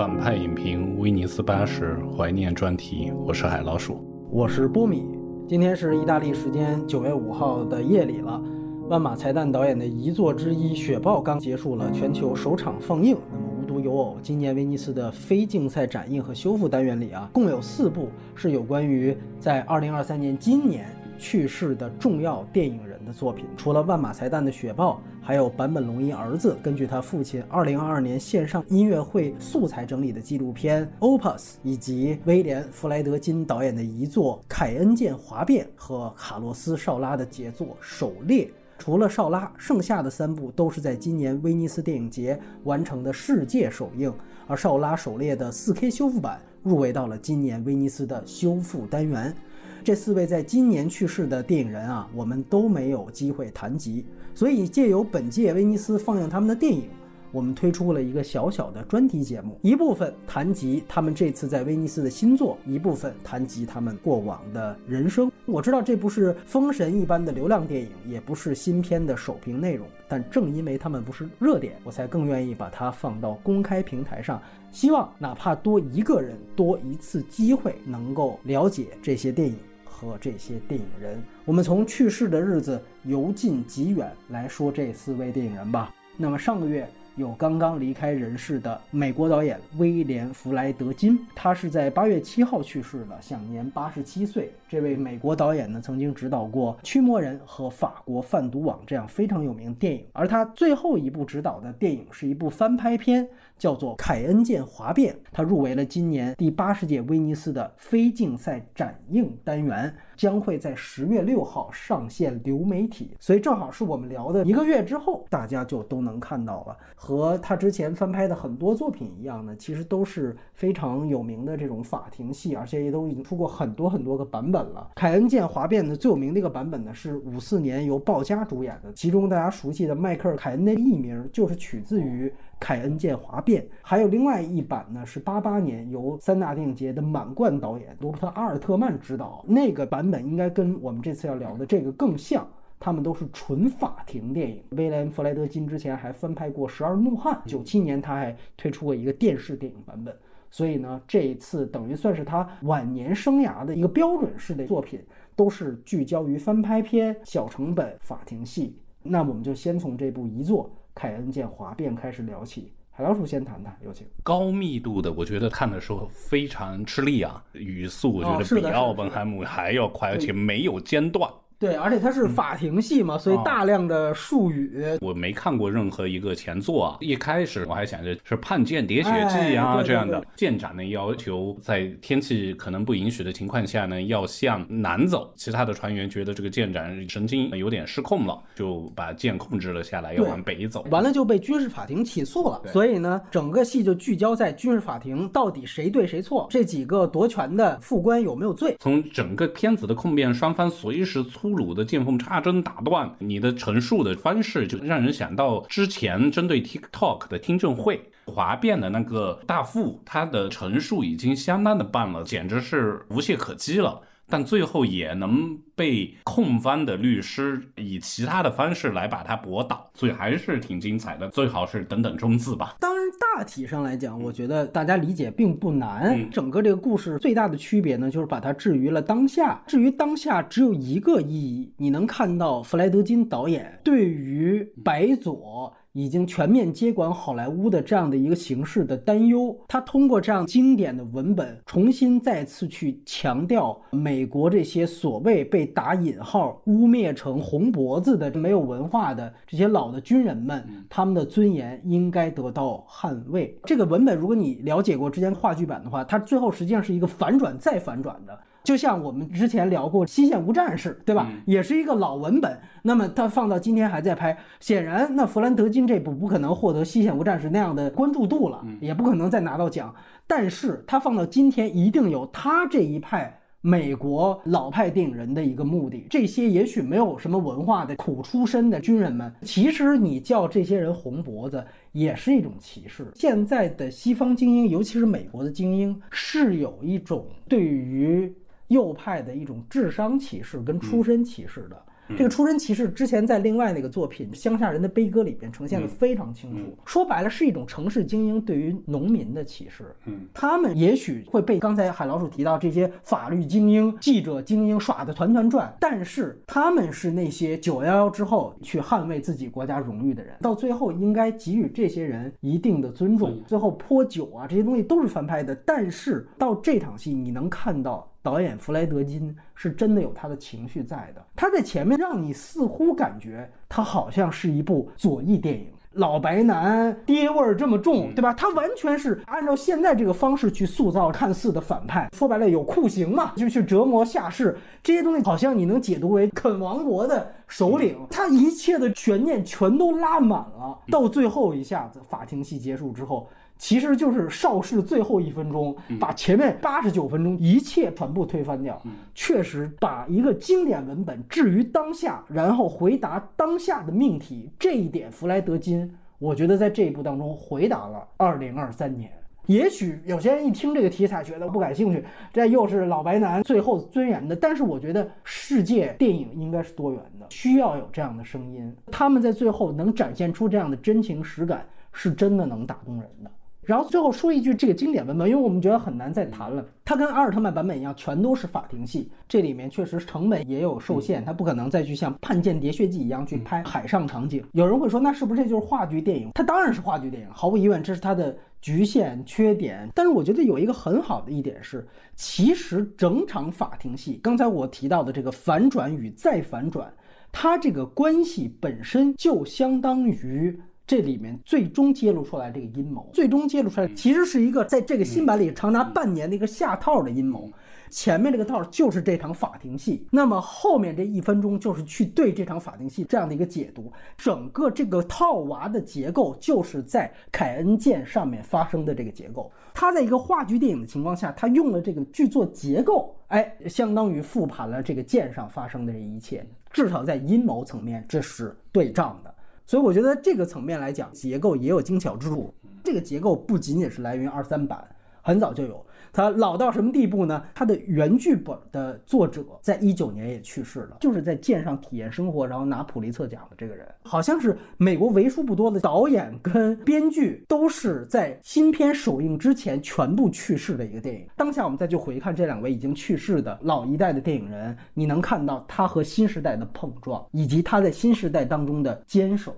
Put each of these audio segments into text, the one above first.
反派影评威尼斯八十怀念专题，我是海老鼠，我是波米。今天是意大利时间九月五号的夜里了，万马才旦导演的遗作之一《雪豹》刚结束了全球首场放映。那么无独有偶，今年威尼斯的非竞赛展映和修复单元里啊，共有四部是有关于在二零二三年今年去世的重要电影人的作品。除了万马才旦的《雪豹》。还有坂本龙一儿子根据他父亲2022年线上音乐会素材整理的纪录片《Opus》，以及威廉·弗莱德金导演的遗作《凯恩舰哗变》和卡洛斯·绍拉的杰作《狩猎》。除了绍拉，剩下的三部都是在今年威尼斯电影节完成的世界首映，而绍拉《狩猎》的 4K 修复版入围到了今年威尼斯的修复单元。这四位在今年去世的电影人啊，我们都没有机会谈及。所以，借由本届威尼斯放映他们的电影，我们推出了一个小小的专题节目，一部分谈及他们这次在威尼斯的新作，一部分谈及他们过往的人生。我知道这不是封神一般的流量电影，也不是新片的首评内容，但正因为他们不是热点，我才更愿意把它放到公开平台上，希望哪怕多一个人、多一次机会，能够了解这些电影。和这些电影人，我们从去世的日子由近及远来说这四位电影人吧。那么上个月。有刚刚离开人世的美国导演威廉·弗莱德金，他是在八月七号去世的，享年八十七岁。这位美国导演呢，曾经指导过《驱魔人》和《法国贩毒网》这样非常有名的电影，而他最后一部执导的电影是一部翻拍片，叫做《凯恩舰哗变》，他入围了今年第八十届威尼斯的非竞赛展映单元。将会在十月六号上线流媒体，所以正好是我们聊的一个月之后，大家就都能看到了。和他之前翻拍的很多作品一样呢，其实都是非常有名的这种法庭戏，而且也都已经出过很多很多个版本了。凯恩舰哗变的最有名的一个版本呢，是五四年由鲍嘉主演的，其中大家熟悉的迈克尔·凯恩的艺名就是取自于。凯恩建华变，还有另外一版呢，是八八年由三大电影节的满贯导演罗伯特·阿尔特曼执导，那个版本应该跟我们这次要聊的这个更像，他们都是纯法庭电影。威廉·弗莱德金之前还翻拍过《十二怒汉》，九七年他还推出过一个电视电影版本，所以呢，这一次等于算是他晚年生涯的一个标准式的作品，都是聚焦于翻拍片、小成本法庭戏。那我们就先从这部遗作。凯恩见哗变开始聊起，海老鼠先谈谈，有请。高密度的，我觉得看的时候非常吃力啊，语速我觉得比奥本海姆还要快，而且没有间断。对，而且它是法庭戏嘛，所以大量的术语。我没看过任何一个前作啊，一开始我还想着是判间谍血迹啊这样的。舰长呢要求在天气可能不允许的情况下呢，要向南走。其他的船员觉得这个舰长神经有点失控了，就把舰控制了下来，要往北走。完了就被军事法庭起诉了。所以呢，整个戏就聚焦在军事法庭到底谁对谁错，这几个夺权的副官有没有罪。从整个片子的控辩双方随时粗。粗鲁的见缝插针打断你的陈述的方式，就让人想到之前针对 TikTok 的听证会，哗变的那个大副，他的陈述已经相当的棒了，简直是无懈可击了。但最后也能被控方的律师以其他的方式来把它驳倒，所以还是挺精彩的。最好是等等中字吧。大体上来讲，我觉得大家理解并不难。整个这个故事最大的区别呢，就是把它置于了当下。至于当下，只有一个意义，你能看到弗莱德金导演对于白左。已经全面接管好莱坞的这样的一个形式的担忧，他通过这样经典的文本，重新再次去强调美国这些所谓被打引号污蔑成红脖子的没有文化的这些老的军人们，他们的尊严应该得到捍卫。这个文本，如果你了解过之前话剧版的话，它最后实际上是一个反转再反转的。就像我们之前聊过《西线无战事》，对吧？也是一个老文本，那么它放到今天还在拍，显然那弗兰德金这部不可能获得《西线无战事》那样的关注度了，也不可能再拿到奖。但是它放到今天，一定有他这一派美国老派电影人的一个目的。这些也许没有什么文化的苦出身的军人们，其实你叫这些人红脖子，也是一种歧视。现在的西方精英，尤其是美国的精英，是有一种对于右派的一种智商歧视跟出身歧视的，这个出身歧视之前在另外那个作品《乡下人的悲歌》里边呈现的非常清楚。说白了是一种城市精英对于农民的歧视。嗯，他们也许会被刚才海老鼠提到这些法律精英、记者精英耍得团团转，但是他们是那些九幺幺之后去捍卫自己国家荣誉的人，到最后应该给予这些人一定的尊重。最后泼酒啊这些东西都是翻拍的，但是到这场戏你能看到。导演弗莱德金是真的有他的情绪在的，他在前面让你似乎感觉他好像是一部左翼电影，老白男爹味儿这么重，对吧？他完全是按照现在这个方式去塑造看似的反派，说白了有酷刑嘛，就去折磨下士，这些东西好像你能解读为肯王国的首领，他一切的悬念全都拉满了，到最后一下子法庭戏结束之后。其实就是邵氏最后一分钟，把前面八十九分钟一切全部推翻掉。确实把一个经典文本置于当下，然后回答当下的命题，这一点弗莱德金，我觉得在这一部当中回答了。二零二三年，也许有些人一听这个题材觉得不感兴趣，这又是老白男最后尊严的。但是我觉得世界电影应该是多元的，需要有这样的声音，他们在最后能展现出这样的真情实感，是真的能打动人的。然后最后说一句，这个经典文本，因为我们觉得很难再谈了。它跟阿尔特曼版本一样，全都是法庭戏，这里面确实成本也有受限，它不可能再去像《叛剑谍血记》一样去拍海上场景。有人会说，那是不是这就是话剧电影？它当然是话剧电影，毫无疑问，这是它的局限缺点。但是我觉得有一个很好的一点是，其实整场法庭戏，刚才我提到的这个反转与再反转，它这个关系本身就相当于。这里面最终揭露出来这个阴谋，最终揭露出来其实是一个在这个新版里长达半年的一个下套的阴谋。前面这个套就是这场法庭戏，那么后面这一分钟就是去对这场法庭戏这样的一个解读。整个这个套娃的结构就是在凯恩剑上面发生的这个结构。他在一个话剧电影的情况下，他用了这个剧作结构，哎，相当于复盘了这个剑上发生的这一切。至少在阴谋层面，这是对仗的。所以我觉得这个层面来讲，结构也有精巧之处。这个结构不仅仅是来源于二三版，很早就有。他老到什么地步呢？他的原剧本的作者在一九年也去世了，就是在舰上体验生活，然后拿普利策奖的这个人，好像是美国为数不多的导演跟编剧都是在新片首映之前全部去世的一个电影。当下我们再去回看这两位已经去世的老一代的电影人，你能看到他和新时代的碰撞，以及他在新时代当中的坚守。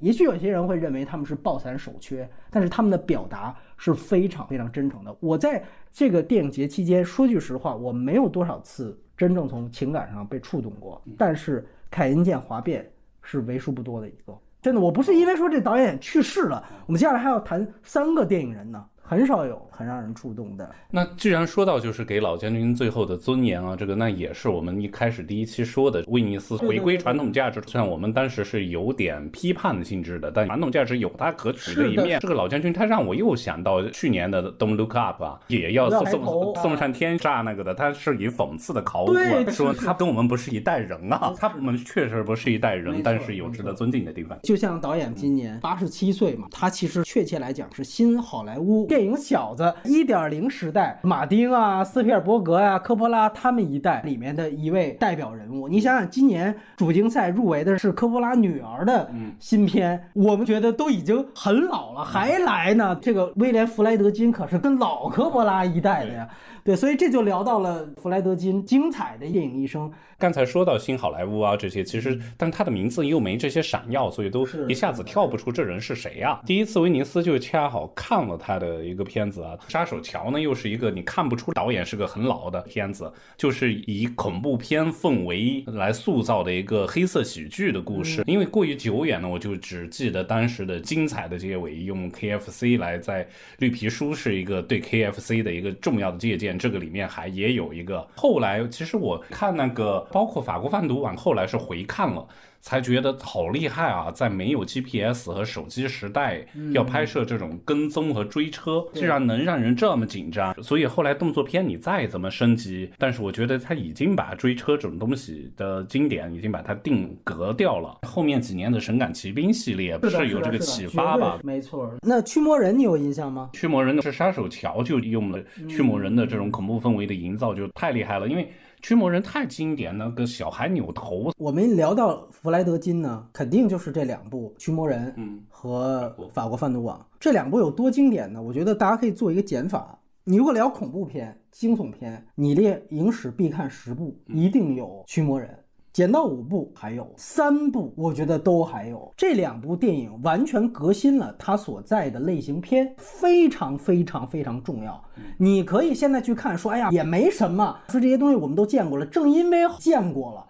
也许有些人会认为他们是抱残守缺，但是他们的表达是非常非常真诚的。我在这个电影节期间，说句实话，我没有多少次真正从情感上被触动过，但是凯恩剑华变是为数不多的一个。真的，我不是因为说这导演去世了，我们接下来还要谈三个电影人呢。很少有很让人触动的。那既然说到就是给老将军最后的尊严啊，这个那也是我们一开始第一期说的威尼斯回归传统价值。虽然我们当时是有点批判性质的，但传统价值有它可取的一面。这个老将军他让我又想到去年的《Don't Look Up》啊，也要送送上天炸那个的，他是以讽刺的考古说他跟我们不是一代人啊，他们确实不是一代人，但是有值得尊敬的地方。就像导演今年八十七岁嘛，他其实确切来讲是新好莱坞电。影小子一点零时代，马丁啊、斯皮尔伯格呀、科波拉他们一代里面的一位代表人物。你想想，今年主竞赛入围的是科波拉女儿的新片，我们觉得都已经很老了，还来呢？这个威廉·弗莱德金可是跟老科波拉一代的呀。对，所以这就聊到了弗莱德金精彩的电影一生。刚才说到新好莱坞啊这些，其实但他的名字又没这些闪耀，所以都一下子跳不出这人是谁呀。第一次威尼斯就恰好看了他的一个片子啊，《杀手乔》呢又是一个你看不出导演是个很老的片子，就是以恐怖片氛围来塑造的一个黑色喜剧的故事。因为过于久远呢，我就只记得当时的精彩的结尾，用 KFC 来在绿皮书是一个对 KFC 的一个重要的借鉴。这个里面还也有一个，后来其实我看那个。包括法国贩毒，网后来是回看了。才觉得好厉害啊！在没有 GPS 和手机时代，要拍摄这种跟踪和追车，居然能让人这么紧张。所以后来动作片你再怎么升级，但是我觉得他已经把追车这种东西的经典已经把它定格掉了。后面几年的《神感奇兵》系列不是有这个启发吧？没错。那驱魔人你有印象吗？驱魔人是杀手桥就用了驱魔人的这种恐怖氛围的营造，就太厉害了，因为。驱魔人太经典，了个小孩扭头。我们聊到弗莱德金呢，肯定就是这两部《驱魔人》嗯和《法国贩毒网》这两部有多经典呢？我觉得大家可以做一个减法。你如果聊恐怖片、惊悚片，你列影史必看十部，一定有《驱魔人》。减到五部，还有三部，我觉得都还有这两部电影完全革新了它所在的类型片，非常非常非常重要。你可以现在去看，说哎呀也没什么，说这些东西我们都见过了。正因为见过了，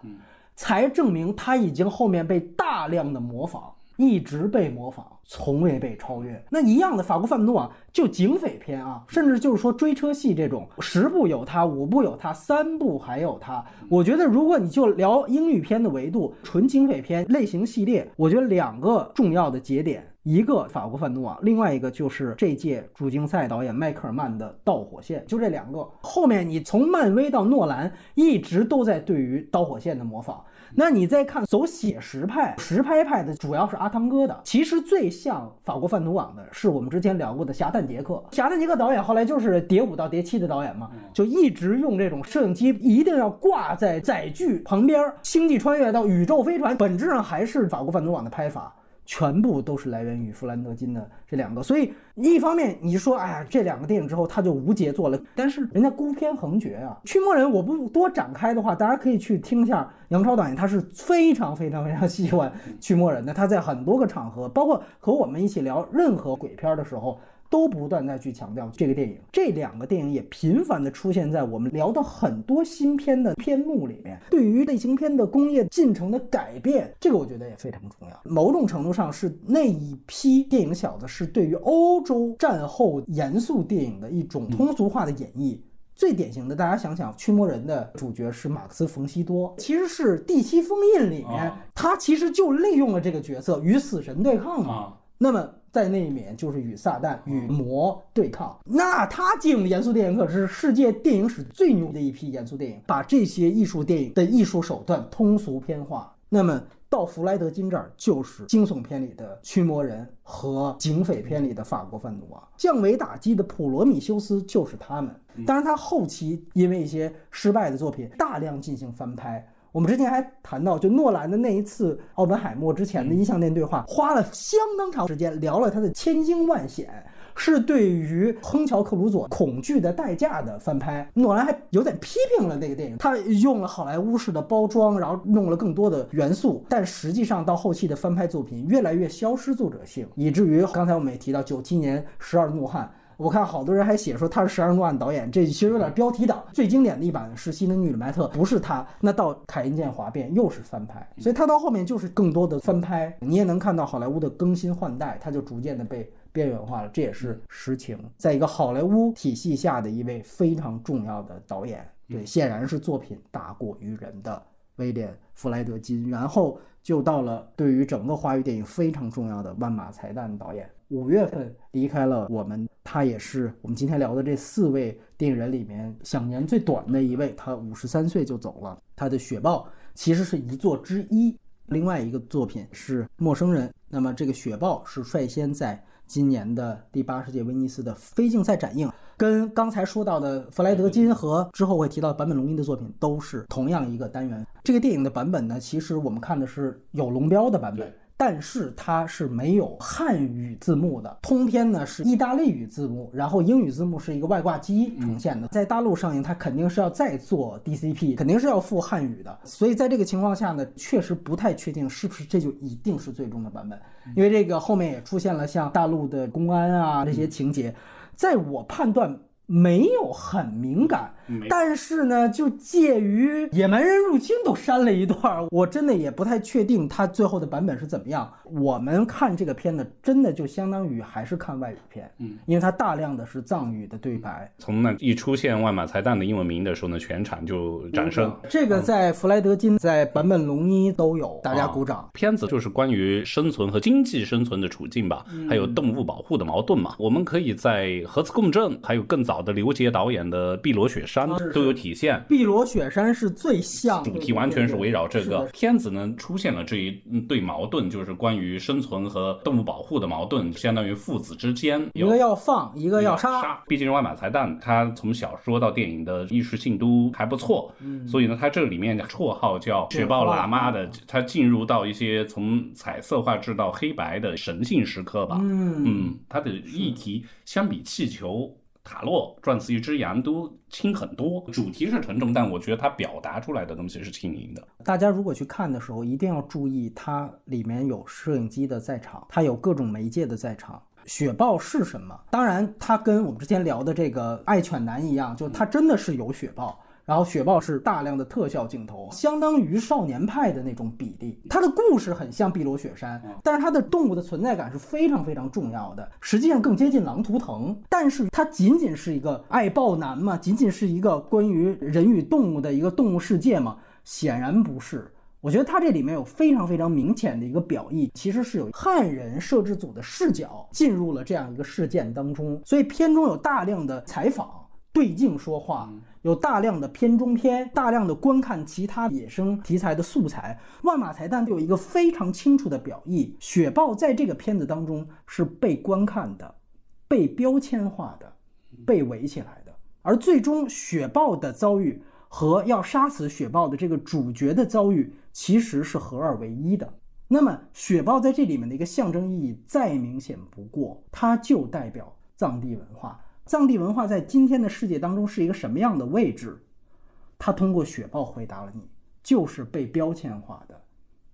才证明它已经后面被大量的模仿。一直被模仿，从未被超越。那一样的法国贩毒网，就警匪片啊，甚至就是说追车戏这种，十部有它，五部有它，三部还有它。我觉得，如果你就聊英语片的维度，纯警匪片类型系列，我觉得两个重要的节点，一个法国贩毒网，另外一个就是这届主竞赛导演迈克尔曼的《导火线》，就这两个。后面你从漫威到诺兰，一直都在对于《导火线》的模仿。那你再看走写实派、实拍派的，主要是阿汤哥的。其实最像法国贩毒网的是我们之前聊过的侠探杰克。侠探杰克导演后来就是谍五到谍七的导演嘛，就一直用这种摄影机一定要挂在载具旁边，星际穿越到宇宙飞船，本质上还是法国贩毒网的拍法。全部都是来源于弗兰德金的这两个，所以一方面你说，哎呀，这两个电影之后他就无杰作了，但是人家孤篇横绝啊，《驱魔人》我不多展开的话，大家可以去听一下杨超导演，他是非常非常非常喜欢《驱魔人》的，他在很多个场合，包括和我们一起聊任何鬼片的时候。都不断在去强调这个电影，这两个电影也频繁的出现在我们聊的很多新片的片目里面。对于类型片的工业进程的改变，这个我觉得也非常重要。某种程度上是那一批电影小子是对于欧洲战后严肃电影的一种通俗化的演绎。最典型的，大家想想，《驱魔人》的主角是马克思·冯西多，其实是《第七封印》里面，他其实就利用了这个角色与死神对抗嘛。那么。在那一面就是与撒旦与魔对抗，那他进严肃电影可是世界电影史最牛的一批严肃电影，把这些艺术电影的艺术手段通俗偏化。那么到弗莱德金这儿就是惊悚片里的驱魔人和警匪片里的法国贩毒王，降维打击的普罗米修斯就是他们。当然他后期因为一些失败的作品大量进行翻拍。我们之前还谈到，就诺兰的那一次奥本海默之前的音像店对话，花了相当长时间聊了他的千惊万险，是对于亨乔克鲁佐《恐惧的代价》的翻拍。诺兰还有点批评了那个电影，他用了好莱坞式的包装，然后弄了更多的元素，但实际上到后期的翻拍作品越来越消失作者性，以至于刚才我们也提到九七年《十二怒汉》。我看好多人还写说他是《十二怒汉》导演，这其实有点标题党。最经典的一版是《西门女里麦特》，不是他。那到《凯恩舰华变》又是翻拍，所以他到后面就是更多的翻拍。你也能看到好莱坞的更新换代，他就逐渐的被边缘化了，这也是实情。在一个好莱坞体系下的一位非常重要的导演，对，显然是作品大过于人的威廉·弗莱德金。然后就到了对于整个华语电影非常重要的万马才旦导演。五月份离开了我们，他也是我们今天聊的这四位电影人里面享年最短的一位，他五十三岁就走了。他的《雪豹》其实是一作之一，另外一个作品是《陌生人》。那么这个《雪豹》是率先在今年的第八十届威尼斯的非竞赛展映，跟刚才说到的弗莱德金和之后会提到坂本龙一的作品都是同样一个单元。这个电影的版本呢，其实我们看的是有龙标的版本。但是它是没有汉语字幕的，通篇呢是意大利语字幕，然后英语字幕是一个外挂机呈现的。在大陆上映，它肯定是要再做 DCP，肯定是要附汉语的。所以在这个情况下呢，确实不太确定是不是这就一定是最终的版本，因为这个后面也出现了像大陆的公安啊这些情节，在我判断。没有很敏感，但是呢，就介于野蛮人入侵都删了一段，我真的也不太确定他最后的版本是怎么样。我们看这个片子，真的就相当于还是看外语片，嗯，因为它大量的是藏语的对白。从那一出现万马才旦的英文名的时候呢，全场就掌声。这个在弗莱德金、在坂本龙一都有，大家鼓掌。片子就是关于生存和经济生存的处境吧，还有动物保护的矛盾嘛。我们可以在核磁共振，还有更早的刘杰导演的《碧螺雪山》都有体现。碧罗雪山是最像，主题完全是围绕这个片子呢，出现了这一对矛盾，就是关于。生存和动物保护的矛盾，相当于父子之间，一个要放，一个要杀。毕竟是《万马才旦》他从小说到电影的艺术性都还不错，所以呢，他这里面的绰号叫雪豹喇嘛的，他进入到一些从彩色画质到黑白的神性时刻吧。嗯嗯，他的议题相比气球。塔洛转死一只羊都轻很多，主题是沉重，但我觉得它表达出来的东西是轻盈的。大家如果去看的时候，一定要注意它里面有摄影机的在场，它有各种媒介的在场。雪豹是什么？当然，它跟我们之前聊的这个爱犬男一样，就它真的是有雪豹。然后雪豹是大量的特效镜头，相当于少年派的那种比例。它的故事很像碧罗雪山，但是它的动物的存在感是非常非常重要的，实际上更接近狼图腾。但是它仅仅是一个爱豹男嘛？仅仅是一个关于人与动物的一个动物世界嘛？显然不是。我觉得它这里面有非常非常明显的一个表意，其实是有汉人摄制组的视角进入了这样一个事件当中，所以片中有大量的采访。对镜说话，有大量的片中片，大量的观看其他野生题材的素材。万马才旦有一个非常清楚的表意：雪豹在这个片子当中是被观看的，被标签化的，被围起来的。而最终雪豹的遭遇和要杀死雪豹的这个主角的遭遇其实是合二为一的。那么雪豹在这里面的一个象征意义再明显不过，它就代表藏地文化。藏地文化在今天的世界当中是一个什么样的位置？他通过雪豹回答了你，就是被标签化的、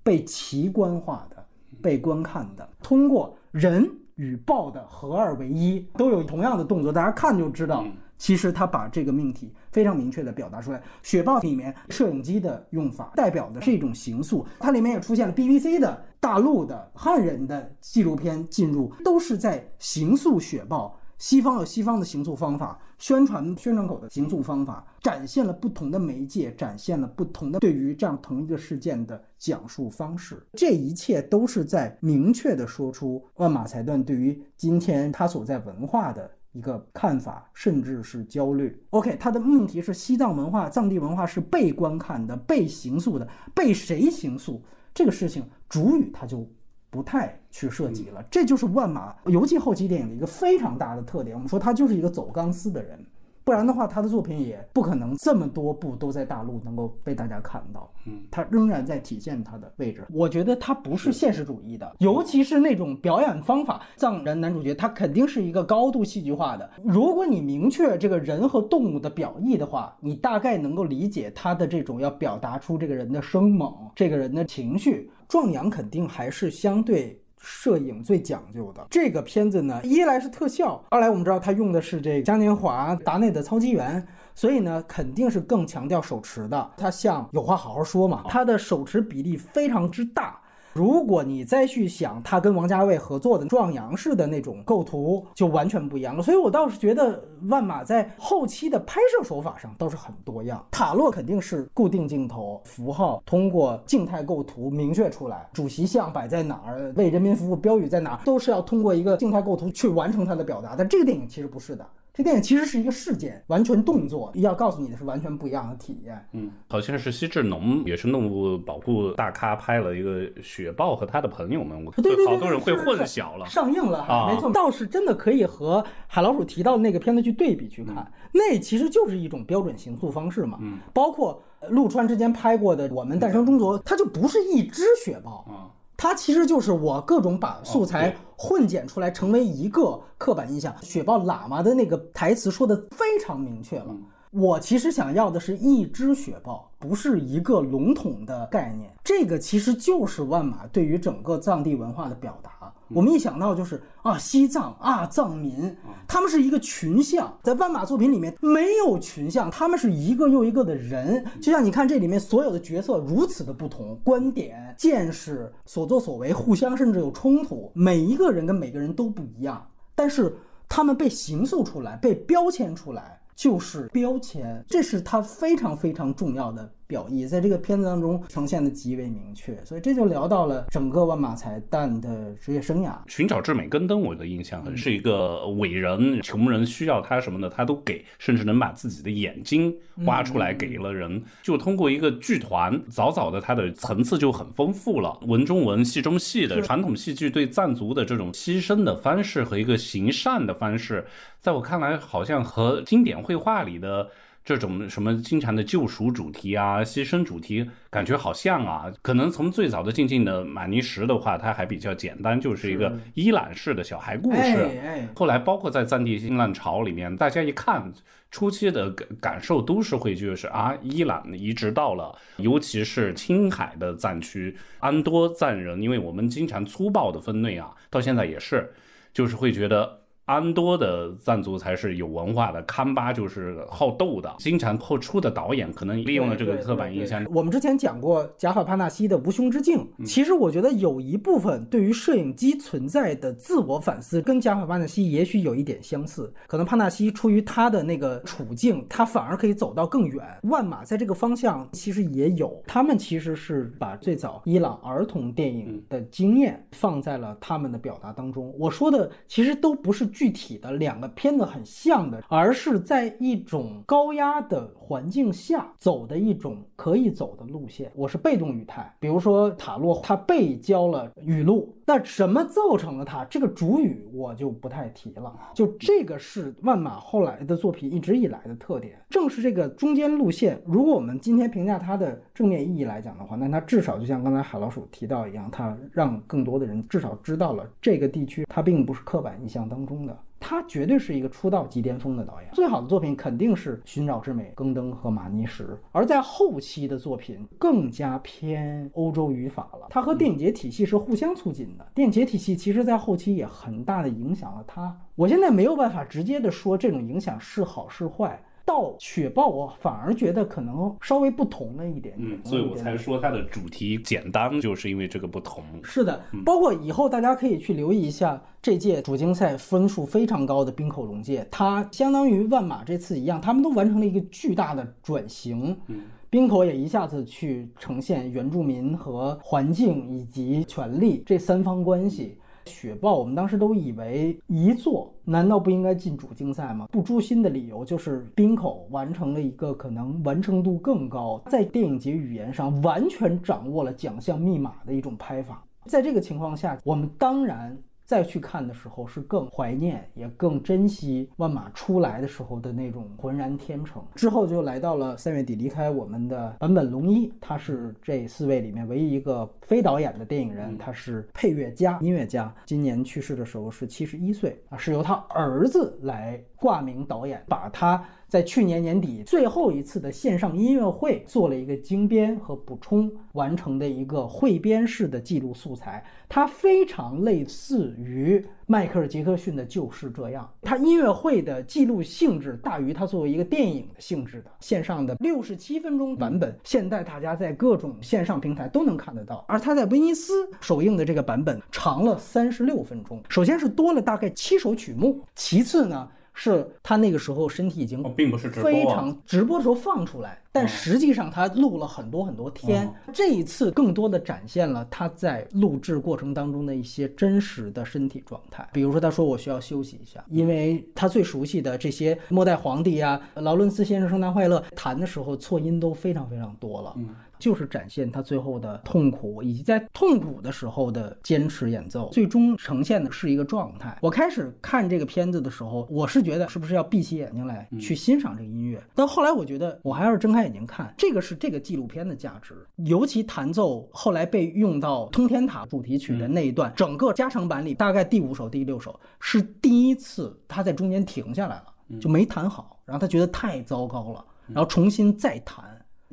被奇观化的、被观看的。通过人与豹的合二为一，都有同样的动作，大家看就知道，其实他把这个命题非常明确的表达出来。雪豹里面摄影机的用法代表的是一种形塑，它里面也出现了 BBC 的大陆的汉人的纪录片进入，都是在形塑雪豹。西方有西方的行塑方法，宣传宣传口的行塑方法，展现了不同的媒介，展现了不同的对于这样同一个事件的讲述方式。这一切都是在明确的说出万马才旦对于今天他所在文化的一个看法，甚至是焦虑。OK，他的命题是西藏文化、藏地文化是被观看的、被形塑的，被谁形塑？这个事情主语他就。不太去涉及了，这就是万马尤其后期电影的一个非常大的特点。我们说他就是一个走钢丝的人，不然的话，他的作品也不可能这么多部都在大陆能够被大家看到。嗯，他仍然在体现他的位置。我觉得他不是现实主义的，尤其是那种表演方法。藏人男主角他肯定是一个高度戏剧化的。如果你明确这个人和动物的表意的话，你大概能够理解他的这种要表达出这个人的生猛，这个人的情绪。壮阳肯定还是相对摄影最讲究的。这个片子呢，一来是特效，二来我们知道他用的是这个嘉年华达内的操机员，所以呢肯定是更强调手持的。它像有话好好说嘛，它的手持比例非常之大。如果你再去想他跟王家卫合作的壮阳式的那种构图，就完全不一样了。所以我倒是觉得万马在后期的拍摄手法上倒是很多样。塔洛肯定是固定镜头，符号通过静态构图明确出来，主席像摆在哪儿，为人民服务标语在哪儿，都是要通过一个静态构图去完成它的表达。但这个电影其实不是的。这电影其实是一个事件，完全动作，要告诉你的是完全不一样的体验。嗯，好像是西智农也是动物保护大咖拍了一个雪豹和他的朋友们，对对对，好多人会混淆了。上映了啊，没错，倒是真的可以和海老鼠提到的那个片子去对比去看，那其实就是一种标准行塑方式嘛。嗯，包括陆川之前拍过的《我们诞生中国》，它就不是一只雪豹啊。它其实就是我各种把素材混剪出来，成为一个刻板印象。雪豹喇嘛的那个台词说的非常明确了，我其实想要的是一只雪豹，不是一个笼统的概念。这个其实就是万马对于整个藏地文化的表达。我们一想到就是啊，西藏啊，藏民，他们是一个群像，在万马作品里面没有群像，他们是一个又一个的人。就像你看这里面所有的角色如此的不同，观点、见识、所作所为，互相甚至有冲突，每一个人跟每个人都不一样，但是他们被形塑出来，被标签出来。就是标签，这是他非常非常重要的表意，在这个片子当中呈现的极为明确，所以这就聊到了整个万马才旦的职业生涯。寻找至美根登，我的印象很是一个伟人，穷人需要他什么的他都给，甚至能把自己的眼睛挖出来给了人。就通过一个剧团，早早的他的层次就很丰富了，文中文，戏中戏的传统戏剧对藏族的这种牺牲的方式和一个行善的方式。在我看来，好像和经典绘画里的这种什么经常的救赎主题啊、牺牲主题，感觉好像啊。可能从最早的静静的玛尼什的话，它还比较简单，就是一个伊朗式的小孩故事。后来包括在藏地新浪潮里面，大家一看初期的感感受都是会就是啊，伊朗移植到了，尤其是青海的藏区安多藏人，因为我们经常粗暴的分类啊，到现在也是，就是会觉得。安多的藏族才是有文化的，堪巴就是好斗的，经常后出的导演可能利用了这个刻板印象。我们之前讲过贾法帕纳西的《无穷之境》，其实我觉得有一部分对于摄影机存在的自我反思，跟贾法帕纳西也许有一点相似。可能帕纳西出于他的那个处境，他反而可以走到更远。万马在这个方向其实也有，他们其实是把最早伊朗儿童电影的经验放在了他们的表达当中。我说的其实都不是。具体的两个片子很像的，而是在一种高压的环境下走的一种可以走的路线。我是被动语态，比如说塔洛他被教了语录，那什么造成了他这个主语我就不太提了。就这个是万马后来的作品一直以来的特点，正是这个中间路线。如果我们今天评价它的正面意义来讲的话，那它至少就像刚才海老鼠提到一样，它让更多的人至少知道了这个地区它并不是刻板印象当中。他绝对是一个出道即巅峰的导演，最好的作品肯定是《寻找之美》、《更登》和《马尼什》，而在后期的作品更加偏欧洲语法了。他和电影节体系是互相促进的，电影节体系其实在后期也很大的影响了他。我现在没有办法直接的说这种影响是好是坏。到雪豹，我反而觉得可能稍微不同了一点。嗯，所以我才说它的主题简单，就是因为这个不同。是的，包括以后大家可以去留意一下这届主竞赛分数非常高的冰口龙介，它相当于万马这次一样，他们都完成了一个巨大的转型。嗯，冰口也一下子去呈现原住民和环境以及权力这三方关系。雪豹，我们当时都以为一座难道不应该进主竞赛吗？不诛心的理由就是冰口完成了一个可能完成度更高，在电影节语言上完全掌握了奖项密码的一种拍法。在这个情况下，我们当然。再去看的时候，是更怀念，也更珍惜万马出来的时候的那种浑然天成。之后就来到了三月底，离开我们的坂本龙一，他是这四位里面唯一一个非导演的电影人，他是配乐家、音乐家。今年去世的时候是七十一岁啊，是由他儿子来挂名导演，把他。在去年年底最后一次的线上音乐会做了一个精编和补充完成的一个汇编式的记录素材，它非常类似于迈克尔·杰克逊的《就是这样》，它音乐会的记录性质大于它作为一个电影的性质的线上的六十七分钟版本，现在大家在各种线上平台都能看得到，而它在威尼斯首映的这个版本长了三十六分钟，首先是多了大概七首曲目，其次呢。是他那个时候身体已经并不是非常直播的时候放出来，但实际上他录了很多很多天。这一次更多的展现了他在录制过程当中的一些真实的身体状态。比如说，他说我需要休息一下，因为他最熟悉的这些末代皇帝呀、劳伦斯先生圣诞快乐弹的时候错音都非常非常多了。就是展现他最后的痛苦，以及在痛苦的时候的坚持演奏，最终呈现的是一个状态。我开始看这个片子的时候，我是觉得是不是要闭起眼睛来去欣赏这个音乐？但后来我觉得我还是睁开眼睛看，这个是这个纪录片的价值。尤其弹奏后来被用到《通天塔》主题曲的那一段，整个加长版里大概第五首、第六首是第一次他在中间停下来了，就没弹好，然后他觉得太糟糕了，然后重新再弹。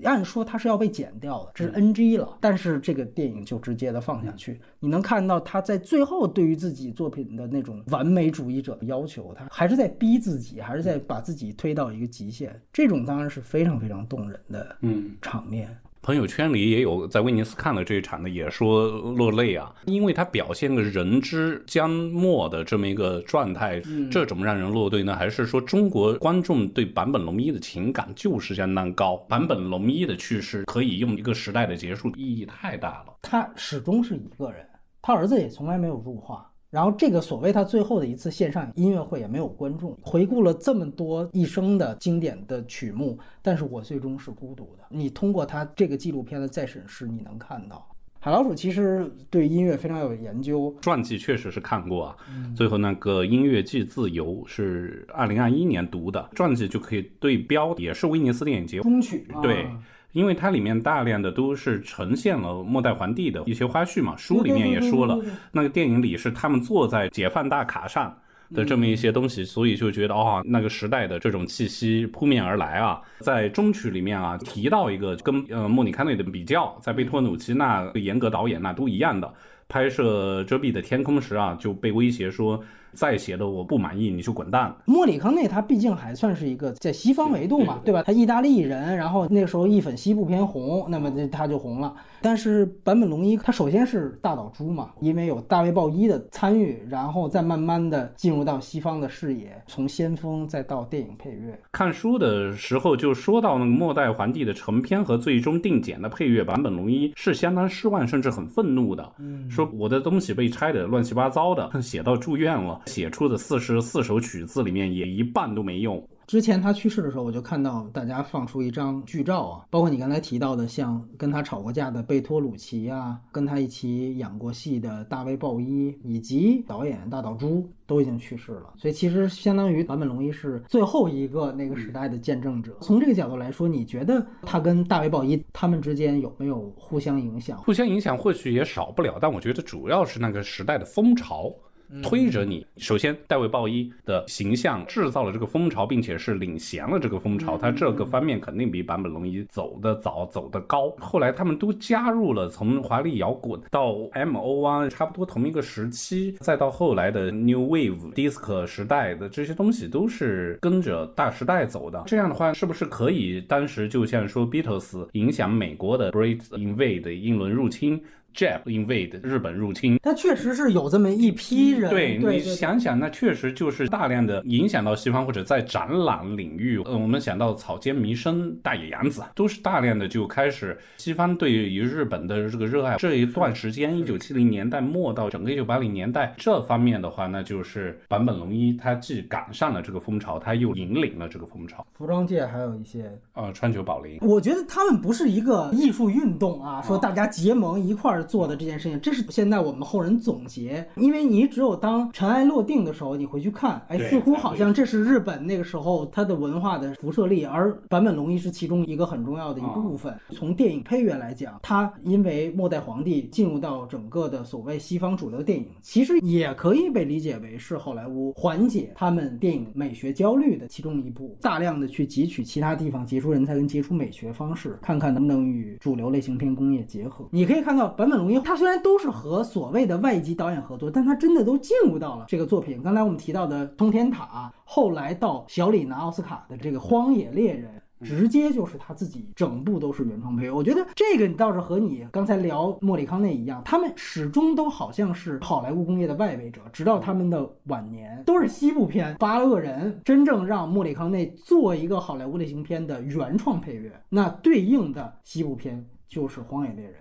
按说它是要被剪掉的，这是 NG 了，但是这个电影就直接的放下去。你能看到他在最后对于自己作品的那种完美主义者的要求，他还是在逼自己，还是在把自己推到一个极限。这种当然是非常非常动人的嗯，场面。朋友圈里也有在威尼斯看了这一场的，也说落泪啊，因为他表现个人之将没的这么一个状态，这种让人落泪呢？还是说中国观众对坂本龙一的情感就是相当高？坂本龙一的去世可以用一个时代的结束，意义太大了。他始终是一个人，他儿子也从来没有入画。然后这个所谓他最后的一次线上音乐会也没有观众，回顾了这么多一生的经典的曲目，但是我最终是孤独的。你通过他这个纪录片的再审视，你能看到海老鼠其实对音乐非常有研究，传记确实是看过啊。最后那个《音乐即自由》是二零二一年读的传记，就可以对标，也是威尼斯电影节中曲对。因为它里面大量的都是呈现了末代皇帝的一些花絮嘛，书里面也说了，那个电影里是他们坐在解放大卡上的这么一些东西，所以就觉得哦，那个时代的这种气息扑面而来啊。在中曲里面啊，提到一个跟呃莫里卡内的比较，在贝托努奇那严格导演那都一样的，拍摄遮蔽的天空时啊，就被威胁说。再写的我不满意，你就滚蛋。莫里康内他毕竟还算是一个在西方维度嘛，对吧？他意大利人，然后那个时候一粉西部片红，那么他就红了。但是坂本龙一他首先是大岛猪嘛，因为有大卫鲍伊的参与，然后再慢慢的进入到西方的视野，从先锋再到电影配乐。看书的时候就说到那个末代皇帝的成片和最终定剪的配乐，坂本龙一是相当失望，甚至很愤怒的，说我的东西被拆的乱七八糟的，写到住院了。写出的四十四首曲子里面，也一半都没用。之前他去世的时候，我就看到大家放出一张剧照啊，包括你刚才提到的，像跟他吵过架的贝托鲁奇啊，跟他一起演过戏的大卫鲍伊，以及导演大岛渚都已经去世了。所以其实相当于坂本龙一是最后一个那个时代的见证者。从这个角度来说，你觉得他跟大卫鲍伊他们之间有没有互相影响？互相影响或许也少不了，但我觉得主要是那个时代的风潮。推着你，首先，戴维鲍伊的形象制造了这个风潮，并且是领衔了这个风潮，他这个方面肯定比坂本龙一走得早，走得高。后来他们都加入了，从华丽摇滚到 M O 啊，差不多同一个时期，再到后来的 New Wave、Disco 时代的这些东西，都是跟着大时代走的。这样的话，是不是可以当时就像说 Beatles 影响美国的 Great Invade 英伦入侵？Jap invade 日本入侵，但确实是有这么一批人。对你想想，那确实就是大量的影响到西方，或者在展览领域，呃，我们想到草间弥生、大野洋子，都是大量的就开始西方对于日本的这个热爱。这一段时间，一九七零年代末到整个一九八零年代这方面的话，那就是坂本龙一，他既赶上了这个风潮，他又引领了这个风潮。服装界还有一些，呃，川久保玲。我觉得他们不是一个艺术运动啊，说大家结盟一块儿。做的这件事情，这是现在我们后人总结，因为你只有当尘埃落定的时候，你回去看，哎，似乎好像这是日本那个时候它的文化的辐射力，而坂本龙一是其中一个很重要的一部分。从电影配乐来讲，它因为末代皇帝进入到整个的所谓西方主流电影，其实也可以被理解为是好莱坞缓解他们电影美学焦虑的其中一部，大量的去汲取其他地方杰出人才跟杰出美学方式，看看能不能与主流类型片工业结合。你可以看到坂本。龙一，他虽然都是和所谓的外籍导演合作，但他真的都进入到了这个作品。刚才我们提到的《通天塔》，后来到小李拿奥斯卡的这个《荒野猎人》，直接就是他自己整部都是原创配乐。我觉得这个你倒是和你刚才聊莫里康内一样，他们始终都好像是好莱坞工业的外围者，直到他们的晚年都是西部片。八恶人真正让莫里康内做一个好莱坞类型片的原创配乐，那对应的西部片就是《荒野猎人》。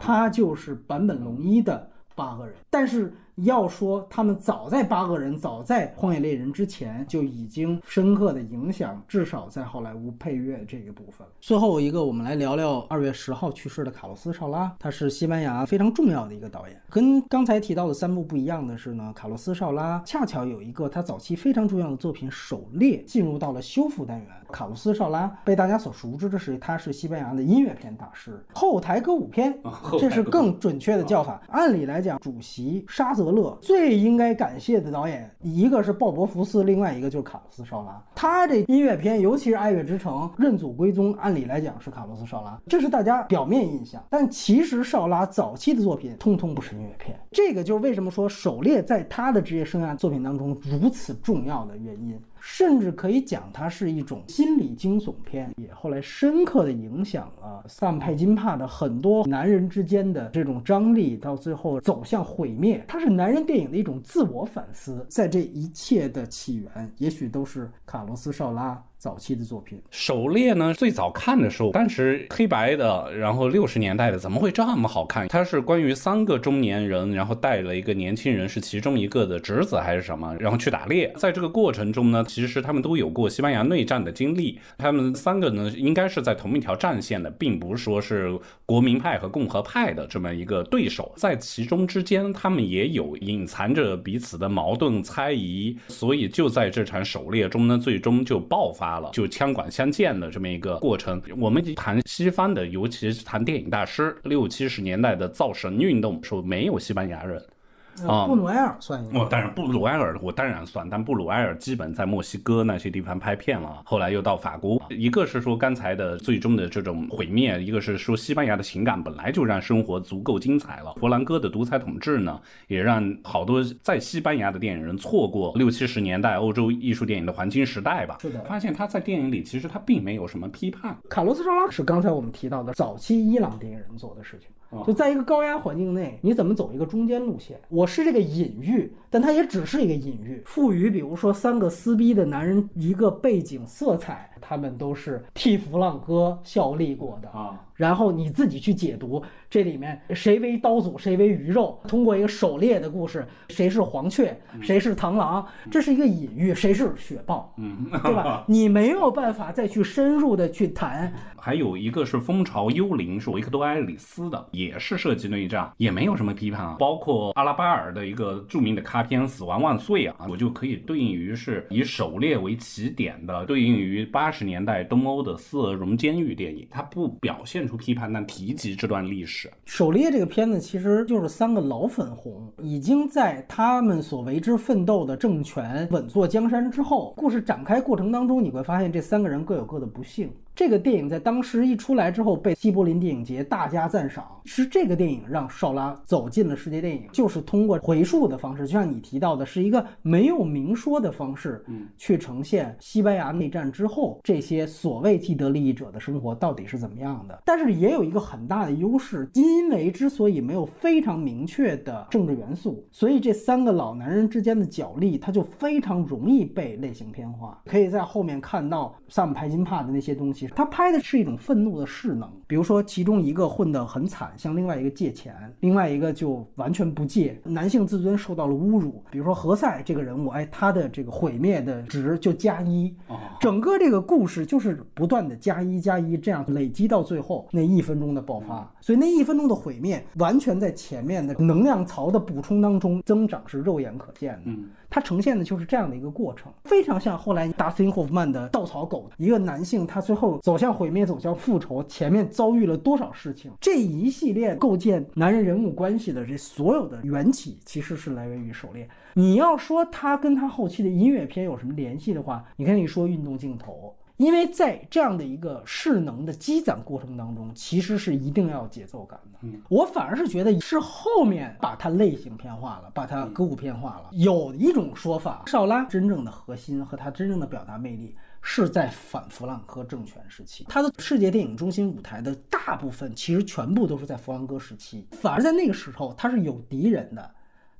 他就是坂本龙一的八个人，但是。要说他们早在八个人，早在荒野猎人之前就已经深刻的影响，至少在好莱坞配乐这个部分。最后一个，我们来聊聊二月十号去世的卡洛斯·绍拉，他是西班牙非常重要的一个导演。跟刚才提到的三部不一样的是呢，卡洛斯·绍拉恰巧有一个他早期非常重要的作品《狩猎》进入到了修复单元。卡洛斯·绍拉被大家所熟知的是，他是西班牙的音乐片大师，后台歌舞片，这是更准确的叫法。按理来讲，主席沙德勒，最应该感谢的导演一个是鲍勃福斯，另外一个就是卡洛斯绍拉。他这音乐片，尤其是《爱乐之城》《认祖归宗》，按理来讲是卡洛斯绍拉，这是大家表面印象。但其实绍拉早期的作品通通不是音乐片，这个就是为什么说《狩猎》在他的职业生涯作品当中如此重要的原因。甚至可以讲，它是一种心理惊悚片，也后来深刻的影响了萨姆派金帕的很多男人之间的这种张力，到最后走向毁灭。它是男人电影的一种自我反思，在这一切的起源，也许都是卡洛斯绍拉。早期的作品《狩猎》呢，最早看的时候，当时黑白的，然后六十年代的，怎么会这么好看？它是关于三个中年人，然后带了一个年轻人，是其中一个的侄子还是什么，然后去打猎。在这个过程中呢，其实他们都有过西班牙内战的经历。他们三个呢，应该是在同一条战线的，并不是说是国民派和共和派的这么一个对手。在其中之间，他们也有隐藏着彼此的矛盾猜疑，所以就在这场狩猎中呢，最终就爆发。就枪管相见的这么一个过程。我们谈西方的，尤其是谈电影大师，六七十年代的造神运动，说没有西班牙人。啊，布鲁埃尔算一个。哦，当然布鲁埃尔我当然算，但布鲁埃尔基本在墨西哥那些地方拍片了，后来又到法国。一个是说刚才的最终的这种毁灭，一个是说西班牙的情感本来就让生活足够精彩了。佛兰哥的独裁统治呢，也让好多在西班牙的电影人错过六七十年代欧洲艺术电影的黄金时代吧。是的，发现他在电影里其实他并没有什么批判。卡洛斯·绍拉是刚才我们提到的早期伊朗电影人做的事情。就在一个高压环境内，你怎么走一个中间路线？我是这个隐喻，但它也只是一个隐喻，赋予比如说三个撕逼的男人一个背景色彩，他们都是替弗朗哥效力过的啊。然后你自己去解读这里面谁为刀俎，谁为鱼肉。通过一个狩猎的故事，谁是黄雀，谁是螳螂，这是一个隐喻，谁是雪豹，嗯，对吧？你没有办法再去深入的去谈。还有一个是《蜂巢幽灵》，是维克多·埃里斯的，也是涉及内战，也没有什么批判啊。包括阿拉巴尔的一个著名的卡片《死亡万岁》啊，我就可以对应于是以狩猎为起点的，对应于八十年代东欧的斯俄荣监狱电影，它不表现。出批判，但提及这段历史。狩猎这个片子其实就是三个老粉红，已经在他们所为之奋斗的政权稳坐江山之后，故事展开过程当中，你会发现这三个人各有各的不幸。这个电影在当时一出来之后，被西柏林电影节大加赞赏。是这个电影让绍拉走进了世界电影，就是通过回溯的方式，就像你提到的，是一个没有明说的方式，嗯，去呈现西班牙内战之后这些所谓既得利益者的生活到底是怎么样的。但是也有一个很大的优势，因为之所以没有非常明确的政治元素，所以这三个老男人之间的角力，它就非常容易被类型片化。可以在后面看到萨姆派金帕的那些东西。他拍的是一种愤怒的势能，比如说其中一个混得很惨，向另外一个借钱，另外一个就完全不借，男性自尊受到了侮辱。比如说何塞这个人物，哎，他的这个毁灭的值就加一，整个这个故事就是不断的加一加一，这样累积到最后那一分钟的爆发。所以那一分钟的毁灭，完全在前面的能量槽的补充当中增长是肉眼可见的。嗯。它呈现的就是这样的一个过程，非常像后来达斯汀·霍夫曼的《稻草狗》，一个男性他最后走向毁灭，走向复仇，前面遭遇了多少事情？这一系列构建男人人物关系的这所有的缘起，其实是来源于《狩猎》。你要说他跟他后期的音乐片有什么联系的话，你可以说运动镜头。因为在这样的一个势能的积攒过程当中，其实是一定要节奏感的。我反而是觉得是后面把它类型片化了，把它歌舞片化了。有一种说法，少拉真正的核心和他真正的表达魅力是在反弗朗哥政权时期，他的世界电影中心舞台的大部分其实全部都是在弗朗哥时期，反而在那个时候他是有敌人的。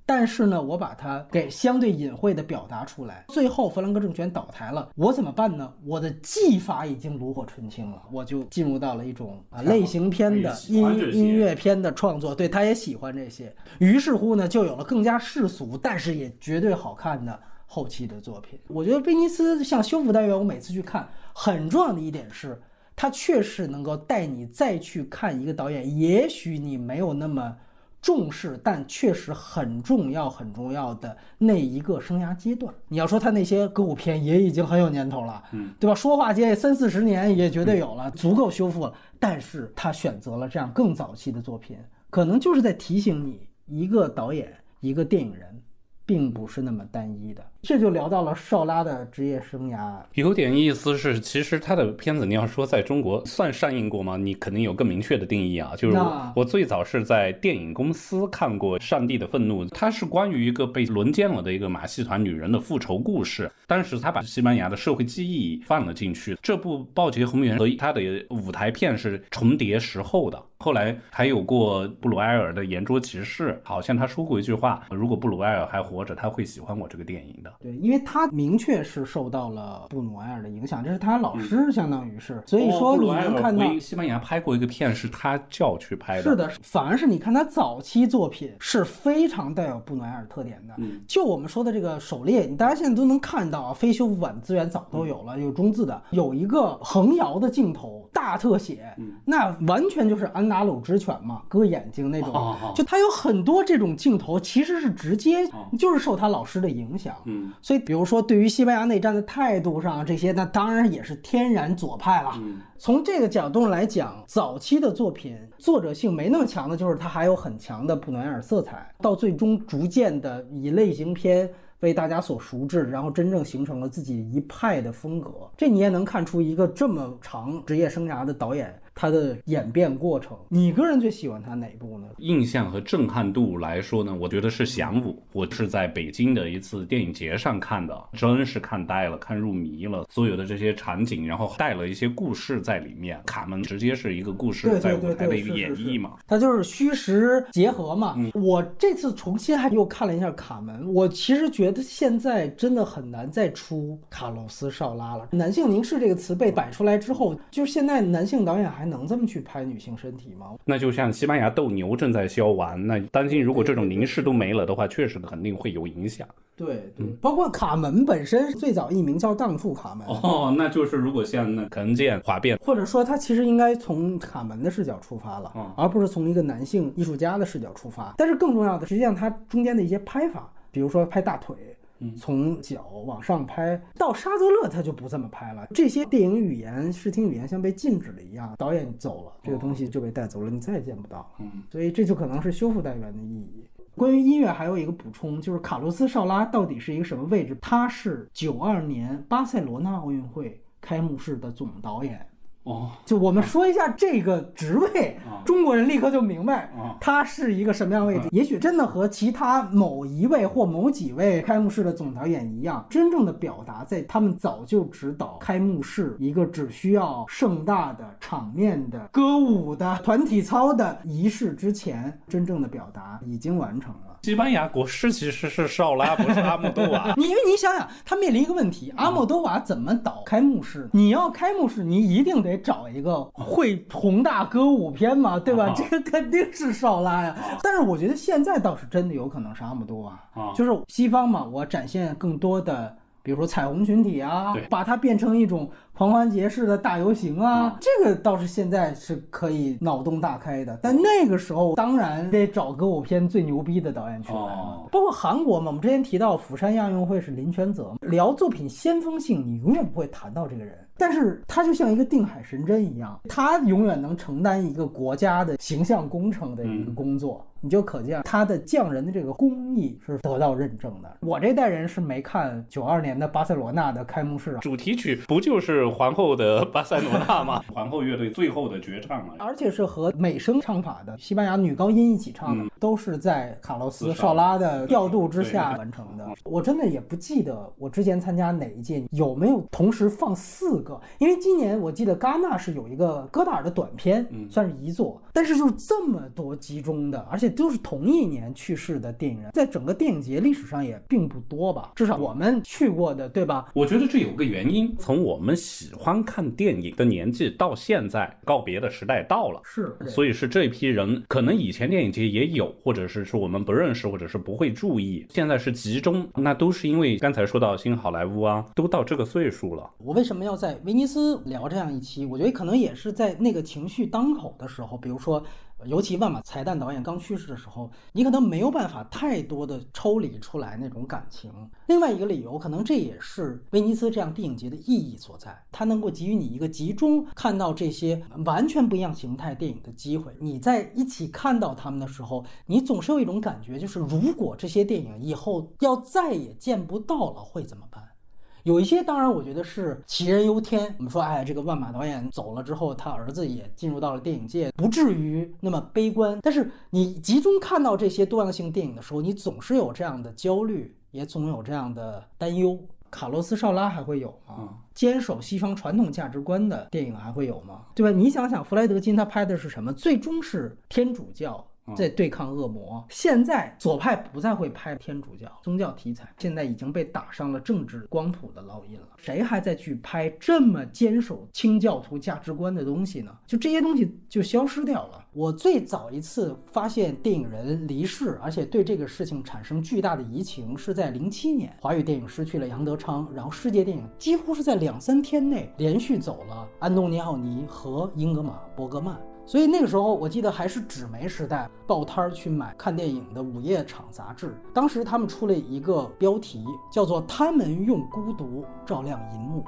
但是呢，我把它给相对隐晦的表达出来。最后，弗兰克政权倒台了，我怎么办呢？我的技法已经炉火纯青了，我就进入到了一种啊类型片的音音乐片的创作。对，他也喜欢这些。于是乎呢，就有了更加世俗，但是也绝对好看的后期的作品。我觉得威尼斯像修复单元，我每次去看，很重要的一点是，它确实能够带你再去看一个导演。也许你没有那么。重视，但确实很重要、很重要的那一个生涯阶段。你要说他那些歌舞片也已经很有年头了，嗯，对吧？说话间三四十年也绝对有了，足够修复了。但是他选择了这样更早期的作品，可能就是在提醒你，一个导演一个电影人。并不是那么单一的，这就聊到了少拉的职业生涯。有点意思是，其实他的片子你要说在中国算上映过吗？你肯定有更明确的定义啊。就是我最早是在电影公司看过《上帝的愤怒》，它是关于一个被轮奸了的一个马戏团女人的复仇故事。当时他把西班牙的社会记忆放了进去。这部《暴劫红原》和他的舞台片是重叠时候的。后来还有过布鲁埃尔的《圆桌骑士》，好像他说过一句话：如果布鲁埃尔还活着，他会喜欢我这个电影的。对，因为他明确是受到了布努埃尔的影响，这是他老师，相当于是。所以说你能看到西班牙拍过一个片，是他叫去拍的。是的，反而是你看他早期作品是非常带有布努埃尔特点的。嗯，就我们说的这个狩猎，你大家现在都能看到啊，非修复版资源早都有了，有中字的，有一个横摇的镜头，大特写，那完全就是安。达鲁之犬嘛，割眼睛那种，就他有很多这种镜头，其实是直接就是受他老师的影响。嗯，所以比如说对于西班牙内战的态度上这些，那当然也是天然左派了。从这个角度来讲，早期的作品作者性没那么强的，就是它还有很强的布努埃尔色彩，到最终逐渐的以类型片为大家所熟知，然后真正形成了自己一派的风格。这你也能看出一个这么长职业生涯的导演。他的演变过程，你个人最喜欢它哪部呢？印象和震撼度来说呢，我觉得是《降舞》。我是在北京的一次电影节上看的，真是看呆了，看入迷了。所有的这些场景，然后带了一些故事在里面。卡门直接是一个故事在舞台的一个演绎嘛，它就是虚实结合嘛。我这次重新还又看了一下卡门，我其实觉得现在真的很难再出卡洛斯绍拉了。男性凝视这个词被摆出来之后，就是现在男性导演还。能这么去拍女性身体吗？那就像西班牙斗牛正在消亡，那担心如果这种凝视都没了的话，确实肯定会有影响。对，对，包括卡门本身最早艺名叫荡妇卡门。哦，那就是如果像那可能见滑变，或者说他其实应该从卡门的视角出发了，而不是从一个男性艺术家的视角出发。但是更重要的，实际上他中间的一些拍法，比如说拍大腿。从脚往上拍到沙泽勒，他就不这么拍了。这些电影语言、视听语言像被禁止了一样，导演走了，这个东西就被带走了，你再也见不到了。嗯，所以这就可能是修复单元的意义。关于音乐还有一个补充，就是卡洛斯·绍拉到底是一个什么位置？他是九二年巴塞罗那奥运会开幕式的总导演。哦，就我们说一下这个职位，中国人立刻就明白，他是一个什么样位置。也许真的和其他某一位或某几位开幕式的总导演一样，真正的表达在他们早就指导开幕式一个只需要盛大的场面的歌舞的团体操的仪式之前，真正的表达已经完成了。西班牙国师其实是绍拉，不是阿莫多瓦。你因为你想想，他面临一个问题：阿莫多瓦怎么导开幕式？你要开幕式，你一定得找一个会宏大歌舞片嘛，对吧？这个肯定是绍拉呀。但是我觉得现在倒是真的有可能是阿莫多瓦，就是西方嘛，我展现更多的，比如说彩虹群体啊，把它变成一种。狂欢节式的大游行啊，这个倒是现在是可以脑洞大开的，但那个时候当然得找歌舞片最牛逼的导演去来了。包括韩国嘛，我们之前提到釜山亚运会是林权泽，聊作品先锋性，你永远不会谈到这个人，但是他就像一个定海神针一样，他永远能承担一个国家的形象工程的一个工作，你就可见他的匠人的这个工艺是得到认证的。我这代人是没看九二年的巴塞罗那的开幕式啊，主题曲不就是？皇后的巴塞罗那吗？皇后乐队最后的绝唱嘛，而且是和美声唱法的西班牙女高音一起唱的，都是在卡洛斯·绍拉的调度之下完成的。我真的也不记得我之前参加哪一届有没有同时放四个，因为今年我记得戛纳是有一个戈达尔的短片，算是遗作，但是就是这么多集中的，而且都是同一年去世的电影人，在整个电影节历史上也并不多吧，至少我们去过的，对吧？我觉得这有个原因，从我们。喜欢看电影的年纪到现在告别的时代到了，是，所以是这批人可能以前电影节也有，或者是说我们不认识，或者是不会注意，现在是集中，那都是因为刚才说到新好莱坞啊，都到这个岁数了。我为什么要在威尼斯聊这样一期？我觉得可能也是在那个情绪当口的时候，比如说。尤其万马才旦导演刚去世的时候，你可能没有办法太多的抽离出来那种感情。另外一个理由，可能这也是威尼斯这样电影节的意义所在，它能够给予你一个集中看到这些完全不一样形态电影的机会。你在一起看到他们的时候，你总是有一种感觉，就是如果这些电影以后要再也见不到了，会怎么办？有一些当然，我觉得是杞人忧天。我们说，哎，这个万马导演走了之后，他儿子也进入到了电影界，不至于那么悲观。但是你集中看到这些多样性电影的时候，你总是有这样的焦虑，也总有这样的担忧。卡洛斯·绍拉还会有吗？坚守西方传统价值观的电影还会有吗？对吧？你想想，弗莱德金他拍的是什么？最终是天主教。在对抗恶魔。现在左派不再会拍天主教宗教题材，现在已经被打上了政治光谱的烙印了。谁还在去拍这么坚守清教徒价值观的东西呢？就这些东西就消失掉了。我最早一次发现电影人离世，而且对这个事情产生巨大的移情，是在零七年，华语电影失去了杨德昌，然后世界电影几乎是在两三天内连续走了安东尼奥尼和英格玛·伯格曼。所以那个时候，我记得还是纸媒时代，报摊儿去买看电影的午夜场杂志。当时他们出了一个标题，叫做“他们用孤独照亮银幕”。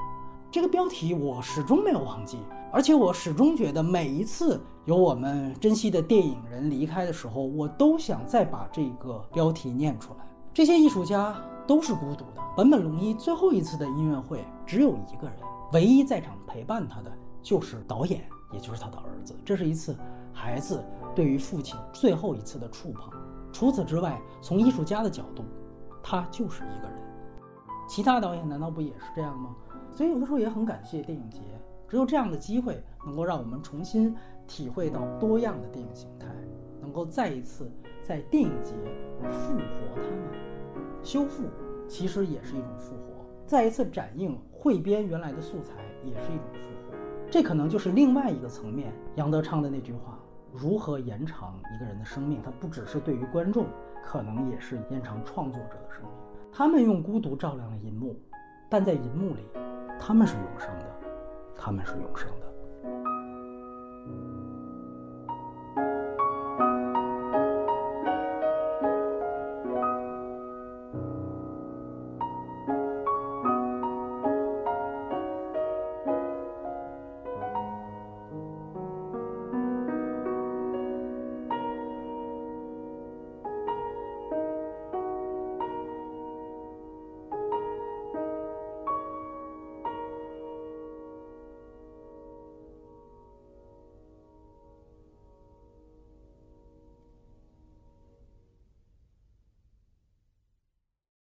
这个标题我始终没有忘记，而且我始终觉得，每一次有我们珍惜的电影人离开的时候，我都想再把这个标题念出来。这些艺术家都是孤独的。坂本龙一最后一次的音乐会只有一个人，唯一在场陪伴他的就是导演。也就是他的儿子，这是一次孩子对于父亲最后一次的触碰。除此之外，从艺术家的角度，他就是一个人。其他导演难道不也是这样吗？所以有的时候也很感谢电影节，只有这样的机会，能够让我们重新体会到多样的电影形态，能够再一次在电影节复活他们。修复其实也是一种复活，再一次展映汇编原来的素材，也是一种复。这可能就是另外一个层面，杨德昌的那句话：如何延长一个人的生命？它不只是对于观众，可能也是延长创作者的生命。他们用孤独照亮了银幕，但在银幕里，他们是永生的，他们是永生的。